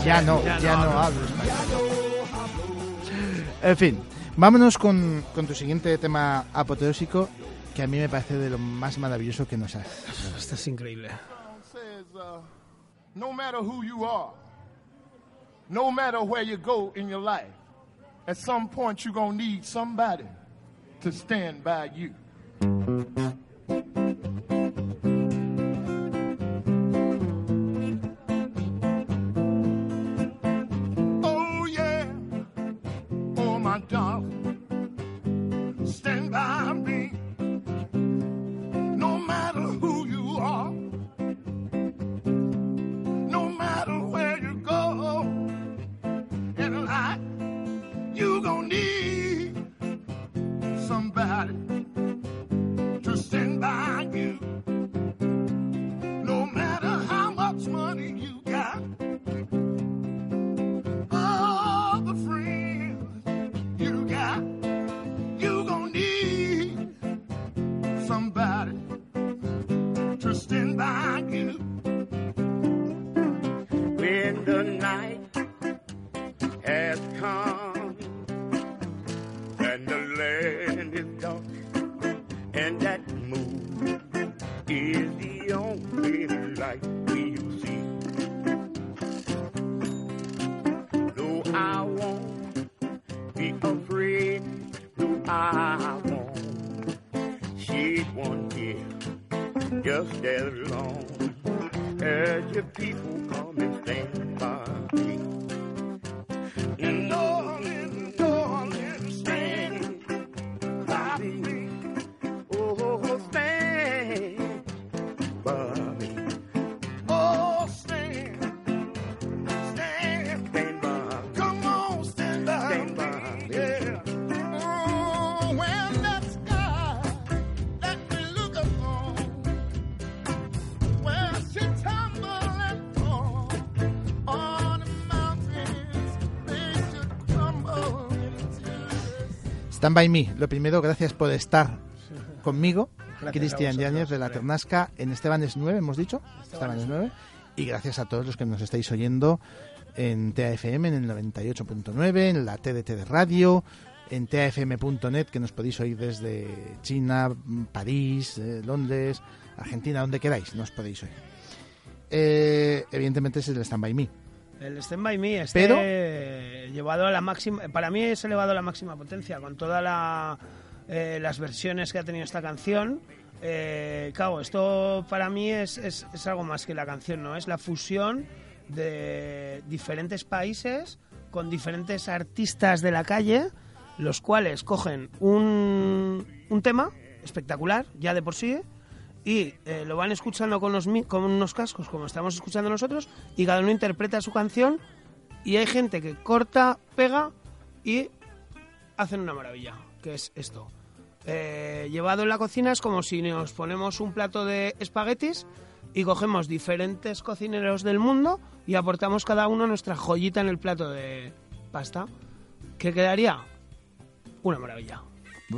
Ya no, ya, Ya no no, hablo. hablo español. En fin, vámonos con, con tu siguiente tema apoteósico, que a mí me parece de lo más maravilloso que nos has. Esto es increíble. uh, no matter who you are, no matter where you go in your life, at some point you're going to need somebody to stand by you. Stand by me. Lo primero, gracias por estar conmigo, Cristian Yáñez de la. Ternasca, en Esteban es 9, hemos dicho. Esteban es 9. Y gracias a todos los que nos estáis oyendo en TAFM, en el 98.9, en la TDT de radio, en tafm.net, que nos podéis oír desde China, París, eh, Londres, Argentina, donde queráis, nos podéis oír. Eh, evidentemente es el Stand By Me. El Stand By Me este Pero- llevado a la máxima, para mí es elevado a la máxima potencia con todas las versiones que ha tenido esta canción. Eh, claro, esto para mí es, es, es algo más que la canción, ¿no? Es la fusión de diferentes países con diferentes artistas de la calle, los cuales cogen un, un tema espectacular, ya de por sí, y eh, lo van escuchando con, los, con unos cascos como estamos escuchando nosotros y cada uno interpreta su canción y hay gente que corta, pega y hacen una maravilla, que es esto. Eh, llevado en la cocina es como si nos ponemos un plato de espaguetis y cogemos diferentes cocineros del mundo y aportamos cada uno nuestra joyita en el plato de pasta. ¿Qué quedaría? Una maravilla.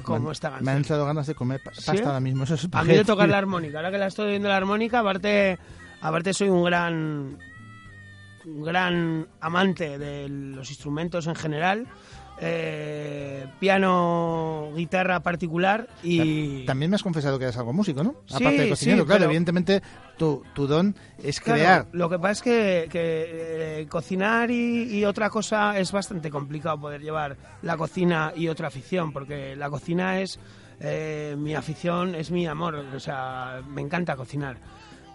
Como esta Me han entrado ganas de comer pasta ahora mismo. Esos A mí de tocar la armónica. Ahora que la estoy viendo la armónica, aparte, aparte soy un gran, gran amante de los instrumentos en general. eh, piano, guitarra particular y... También me has confesado que eres algo músico, ¿no? Sí, Aparte de cocinero, sí, claro, pero- evidentemente tu, tu don es Claro, crear. lo que pasa es que, que, eh, cocinar y, y otra cosa es bastante complicado poder llevar la cocina y otra afición, porque la cocina es eh, mi afición, es mi amor, o sea, me encanta cocinar.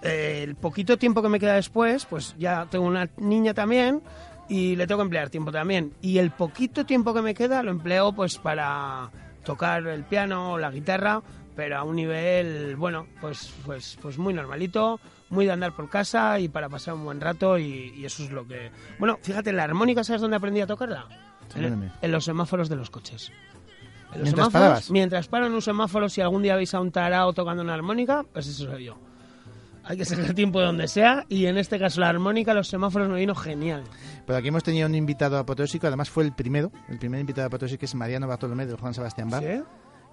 Eh, el poquito tiempo que me queda después, pues ya tengo una niña también y le tengo que emplear tiempo también. Y el poquito tiempo que me queda lo empleo pues para tocar el piano o la guitarra, pero a un nivel, bueno, pues, pues, pues muy normalito, muy de andar por casa y para pasar un buen rato y, y eso es lo que... Bueno, fíjate, la armónica, ¿sabes dónde aprendí a tocarla? En, los semáforos de los coches. En los Mientras semáforos, parabas. mientras paro en un semáforo, si algún día veis a un tarao tocando una armónica, pues eso soy yo. Hay que sacar tiempo de donde sea y en este caso la armónica, los semáforos me vino genial. Pero aquí hemos tenido un invitado apoteósico, además fue el primero, el primer invitado apoteósico que es Mariano Bartolomé del Juan Sebastián Bar, ¿Sí?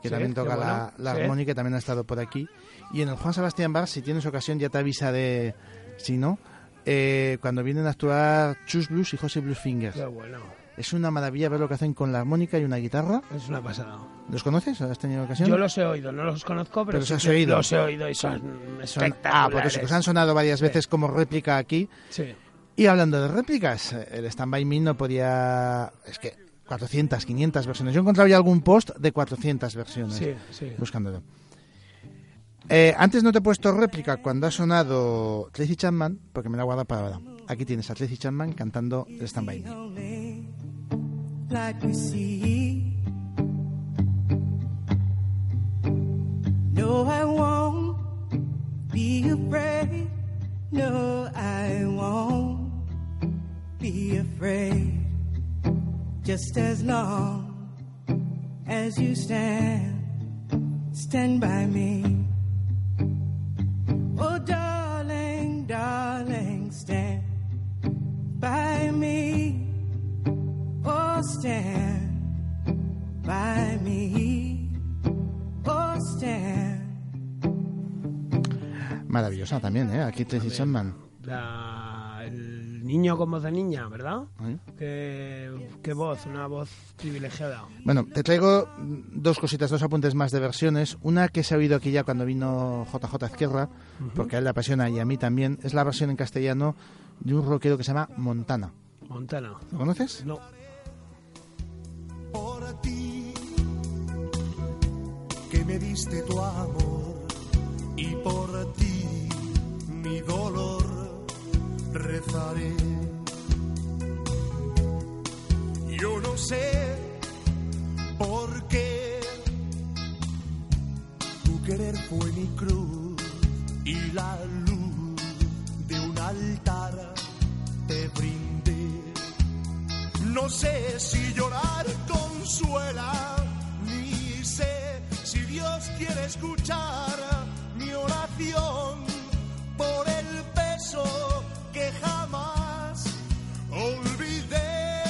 que Sí, también toca la, bueno. la Sí. armónica, también ha estado por aquí. Y en el Juan Sebastián Bar, si tienes ocasión, ya te avisa de, si no, eh, cuando vienen a actuar Chus Blues y José Blues Fingers. Qué bueno. Es una maravilla ver lo que hacen con la armónica y una guitarra. Es una pasada. ¿Los conoces? ¿Has tenido ocasión? Yo los he oído, no los conozco, pero, Pero sí has oído. Los he oído y son, espectaculares. apoteósicos. Han sonado varias veces como réplica aquí. Sí. Y hablando de réplicas, el Stand By Me no podía... Es que 400, 500 versiones. Yo he encontrado ya algún post de 400 versiones. Sí, sí. Buscándolo. Eh, antes no te he puesto réplica cuando ha sonado Tracy Chapman, porque me la guarda para ahora. Aquí tienes a Tracy Chapman cantando el Stand By Me. Like we see. No, I won't be afraid. No, I won't be afraid. Just as long as you stand, stand by me. Oh, darling, darling, stand by me. Oh, stand by me. Oh, stand. Maravillosa también, ¿eh? Aquí Tracy Chapman. La- el niño con voz de niña, ¿verdad? ¿Eh? Qué, qué voz, una voz privilegiada. Bueno, te traigo dos cositas, dos apuntes más de versiones. Una que se ha oído aquí ya cuando vino JJ Izquierda, porque a él le apasiona y a mí también, es la versión en castellano de un rockero que se llama Montana. Montana. ¿Lo conoces? No. Ti que me diste tu amor y por ti mi dolor rezaré. Yo no sé por qué tu querer fue mi cruz y la luz de un altar te brindé. No sé si llorar consuela, ni sé si Dios quiere escuchar mi oración por el peso que jamás olvidé.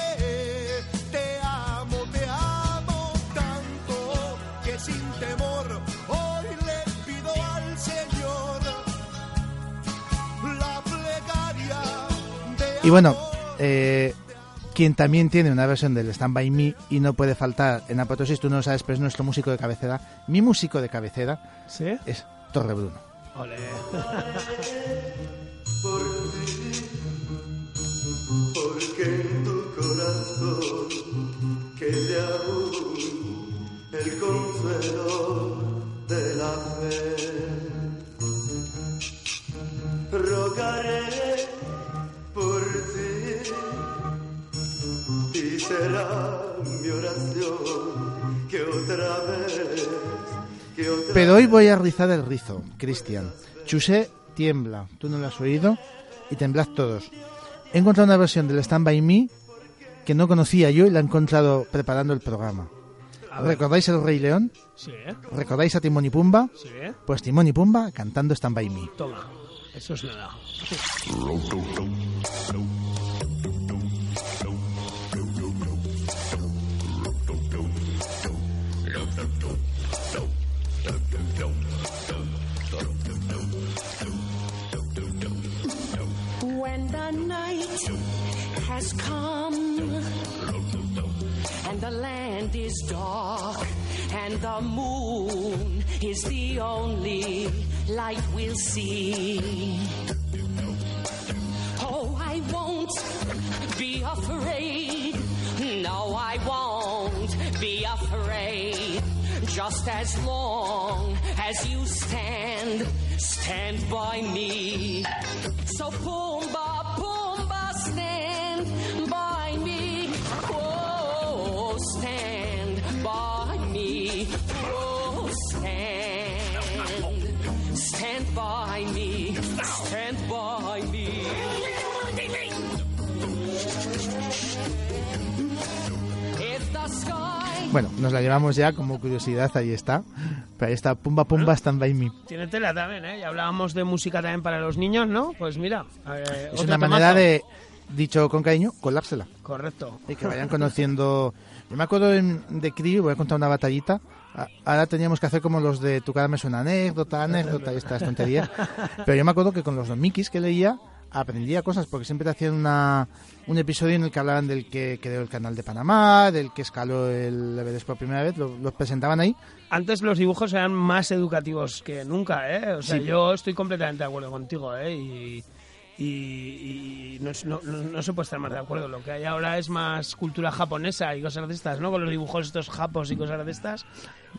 Te amo, te amo tanto que sin temor hoy le pido al Señor la plegaria de Y bueno, eh, quien también tiene una versión del Stand By Me y no puede faltar en Apoteosis, tú no lo sabes, pero es nuestro músico de cabecera. Mi músico de cabecera ¿Sí? es Torre Bruno. Ole. Porque en tu corazón quede aún el consuelo de la fe. Rogaré será mi oración que otra vez, que otra Pero hoy voy a rizar el rizo, Cristian. Chusé tiembla, tú no lo has oído, y temblad todos. He encontrado una versión del Stand By Me que no conocía yo y la he encontrado preparando el programa. A. ¿Recordáis el Rey León? Sí, ¿eh? ¿Recordáis a Timón y Pumba? Sí, ¿eh? Pues Timón y Pumba cantando Stand By Me. Toma. Eso es nada. Has come and the land is dark and the moon is the only light we'll see. Oh, I won't be afraid. No, I won't be afraid. Just as long as you stand, stand by me. So Pumbaa, Pumbaa, Stand by me. Stand by me. If the sky Bueno, nos la llevamos ya como curiosidad, ahí está. Pero ahí está, Pumba Pumba Stand By Me. Tiene tela también, ¿eh? Y hablábamos de música también para los niños, ¿no? Pues mira. eh, Es una manera de, dicho con cariño, colársela. Correcto. Y que vayan conociendo. Yo me acuerdo en- de Cri, voy a contar una batallita. Ahora teníamos que hacer como los de tu cara me suena anécdota, anécdota y estas tonterías. Pero yo me acuerdo que con los Don Mickeys que leía aprendía cosas porque siempre te hacían una, un episodio en el que hablaban del que creó el canal de Panamá, del que escaló el Everest por primera vez, lo- los presentaban ahí. Antes los dibujos eran más educativos que nunca, ¿eh? O sea, Sí. yo estoy completamente de acuerdo contigo, ¿eh? Y, y- y no, no- no- se puede estar más de acuerdo. Lo que hay ahora es más cultura japonesa y cosas de estas, ¿no? Con los dibujos estos japos y cosas de estas.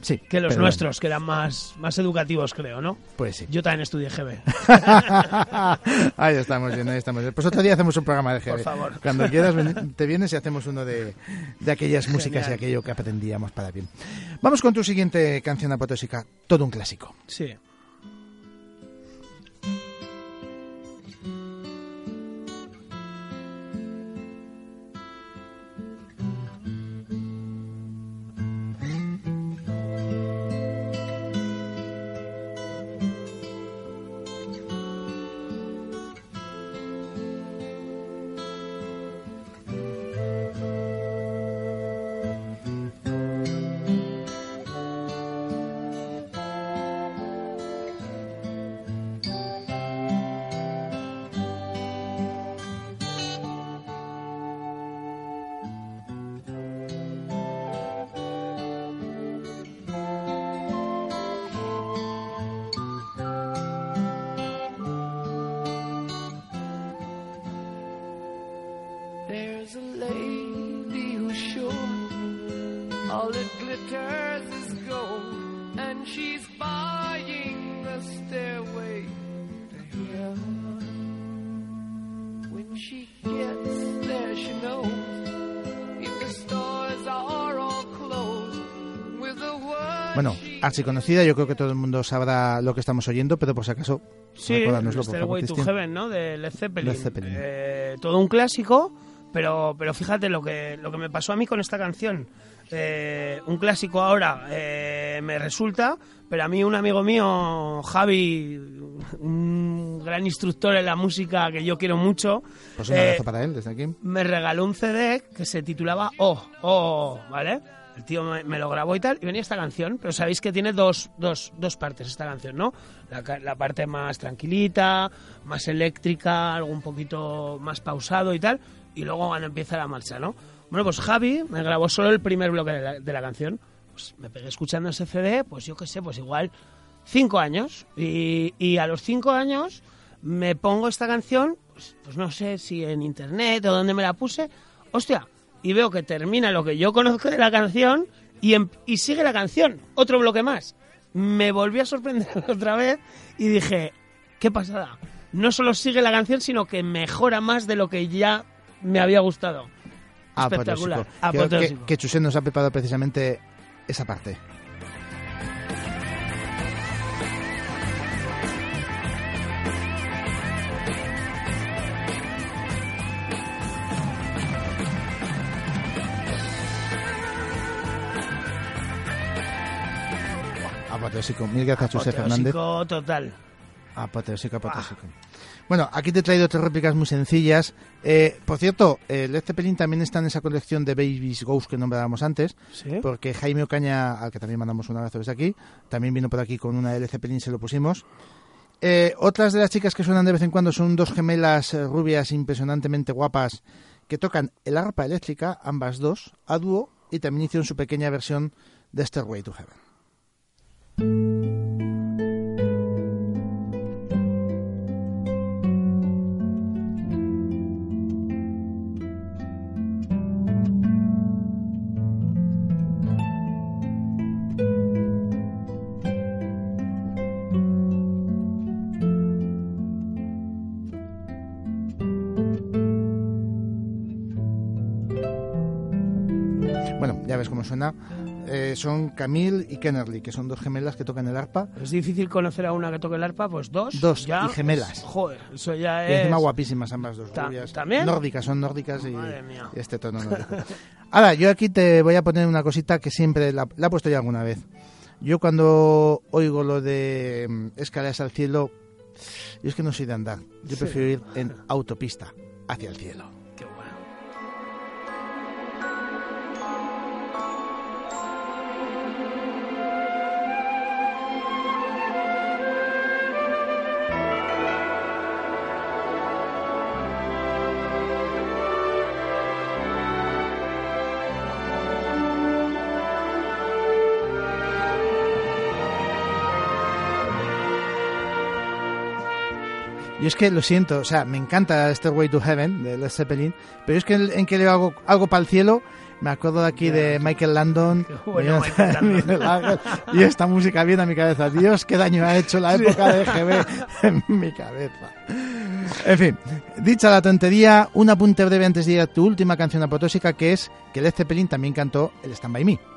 Sí, Que los nuestros, que eran más, más educativos, creo, ¿no? Pues sí. Yo también estudié GB. ahí estamos bien, ahí estamos bien. Pues otro día hacemos un programa de GB. Por favor. Cuando quieras te vienes y hacemos uno de, de aquellas músicas y aquello que aprendíamos para bien. Vamos con tu siguiente canción apoteósica, todo un clásico. Sí. Bueno, archiconocida, yo creo que todo el mundo sabrá lo que estamos oyendo, pero por si acaso, Sí, Stairway to. Heaven, ¿no? De Led Zeppelin. Led Zeppelin. Eh, todo un clásico, pero, pero fíjate lo que, lo que me pasó a mí con esta canción. Eh, un clásico ahora eh, me resulta, pero a mí un amigo mío, Javi, un gran instructor en la música que yo quiero mucho, Pues un eh, abrazo para él desde aquí. me regaló un CD que se titulaba Oh, Oh, ¿vale? El tío me, me lo grabó y tal, y venía esta canción, pero sabéis que tiene dos, dos, dos partes esta canción, ¿no? La, la parte más tranquilita, más eléctrica, algo un poquito más pausado y tal, y luego cuando empieza la marcha, ¿no? Bueno, pues Javi me grabó solo el primer bloque de la, de la canción, pues me pegué escuchando ese CD, pues yo qué sé, pues igual cinco años, y, y a los cinco años me pongo esta canción, pues, pues no sé si en internet o donde me la puse, hostia, y veo que termina lo que yo conozco de la canción y, em- y sigue la canción, otro bloque más. Me volví a sorprender otra vez y dije, qué pasada. No solo sigue la canción, sino que mejora más de lo que ya me había gustado. Espectacular. Apoteósico. Creo que, que Chusén nos ha preparado precisamente esa parte. Apoteósico. Mil gracias, José Fernández. Total. Apoteósico, apoteósico. Bueno, aquí te he traído tres réplicas muy sencillas. Eh, por cierto, eh, Led Zeppelin también está en esa colección de Babies Ghost que nombrábamos antes, Sí. porque Jaime Ocaña, al que también mandamos un abrazo desde aquí, también vino por aquí con una de Led Zeppelin, se lo pusimos. Eh, otras de las chicas que suenan de vez en cuando son dos gemelas eh, rubias impresionantemente guapas que tocan el arpa eléctrica, ambas dos, a dúo, y también hicieron su pequeña versión de Stairway to Heaven. Suena. Eh, son Camille y Kennerly, que son dos gemelas que tocan el arpa. Es difícil conocer a una que toque el arpa, pues dos. Dos, ya, y gemelas. Joder, eso ya Y es... encima guapísimas ambas dos, Ta- rubias. ¿también? Nórdicas, son nórdicas y, Madre mía. y este tono nórdico. Ahora, yo aquí te voy a poner una cosita que siempre la, la he puesto ya alguna vez. Yo cuando oigo lo de mm, escaleras al cielo, yo es que no soy de andar. Yo Sí. prefiero ir en autopista hacia el cielo. Yo es que lo siento, o sea, me encanta Stairway to Heaven de Led Zeppelin, pero es que en, que leo algo, algo para el cielo, me acuerdo de aquí de Michael Landon, bueno, Michael y esta música viene a mi cabeza. Dios, qué daño ha hecho la época de GB en mi cabeza. En fin, dicha la tontería, un apunte breve antes de ir a tu última canción apotósica, que es que Led Zeppelin también cantó el Stand By Me.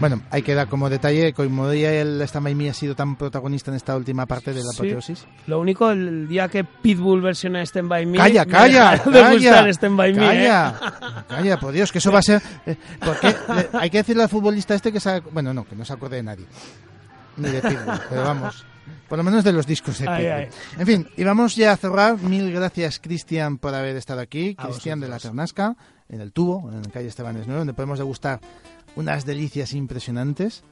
Bueno, hay que dar como detalle, como día el Me ha sido tan protagonista en esta última parte de la Sí. apoteosis. Lo único, el día que Pitbull versiona Stand By Me... Calla, me calla, de calla, gustar Stand By Me, ¿eh? calla, calla, por Dios, que eso va a ser, eh, porque hay que decirle al futbolista este que se, bueno, no, que no se acuerde de nadie, ni de Pitbull, pero vamos, por lo menos de los discos de Ay, Pitbull. ay. En fin, y vamos ya a cerrar. Mil gracias, Cristian, por haber estado aquí, Cristian de la. Ternasca, en el tubo, en la calle Estebanes 9, donde podemos degustar unas delicias impresionantes.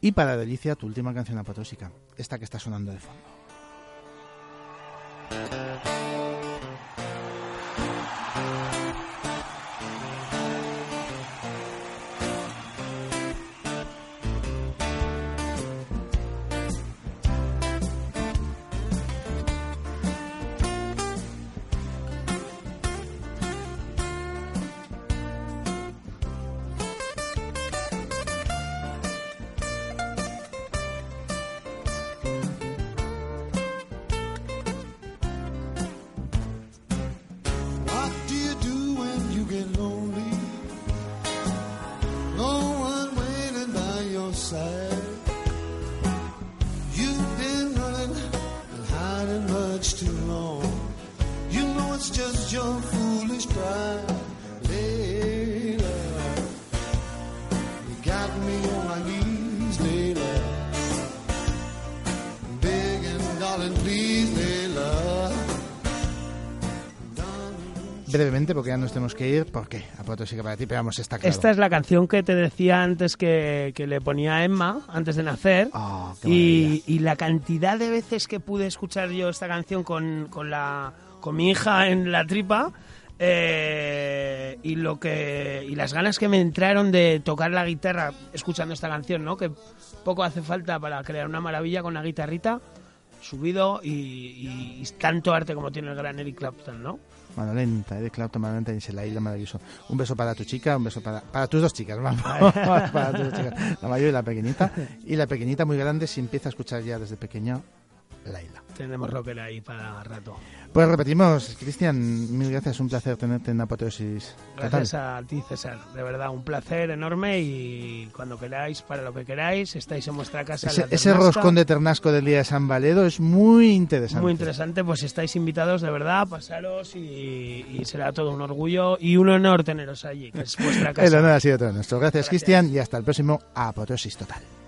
Y para delicia, tu última canción apotósica, esta que está sonando de fondo. Brevemente, porque ya nos tenemos que ir, ¿por qué? Apotósica para ti, pero vamos, está claro. Esta es la canción que te decía antes que, que le ponía a Emma antes de nacer. Qué y, y la cantidad de veces que pude escuchar yo esta canción con, con, la, con mi hija en la tripa. eh, y lo que y las ganas que me entraron de tocar la guitarra escuchando esta canción, ¿no? Que poco hace falta para crear una maravilla con la guitarrita subido y, y- y tanto arte como tiene el gran Eric Clapton, ¿no? Mano lenta, Clapton, mano lenta, dice la isla maravilloso. Un beso para tu chica, un beso para, para tus dos chicas, vamos. para tus dos chicas, la mayor y la pequeñita. Y la pequeñita muy grande si empieza a escuchar ya desde pequeño la isla. Tenemos rocker ahí para rato. Pues repetimos, Cristian, mil gracias, un placer tenerte en Apoteosis Total. Gracias a ti, César. De verdad, un placer enorme y cuando queráis, para lo que queráis, estáis en vuestra casa. Ese, roscón de Ternasco del día de San Valedo es muy interesante. Muy interesante, pues estáis invitados de verdad, pasaros y, y será todo un orgullo y un honor teneros allí, que es vuestra casa. El honor ha sido todo nuestro. Gracias, Cristian, y hasta el próximo Apoteosis Total.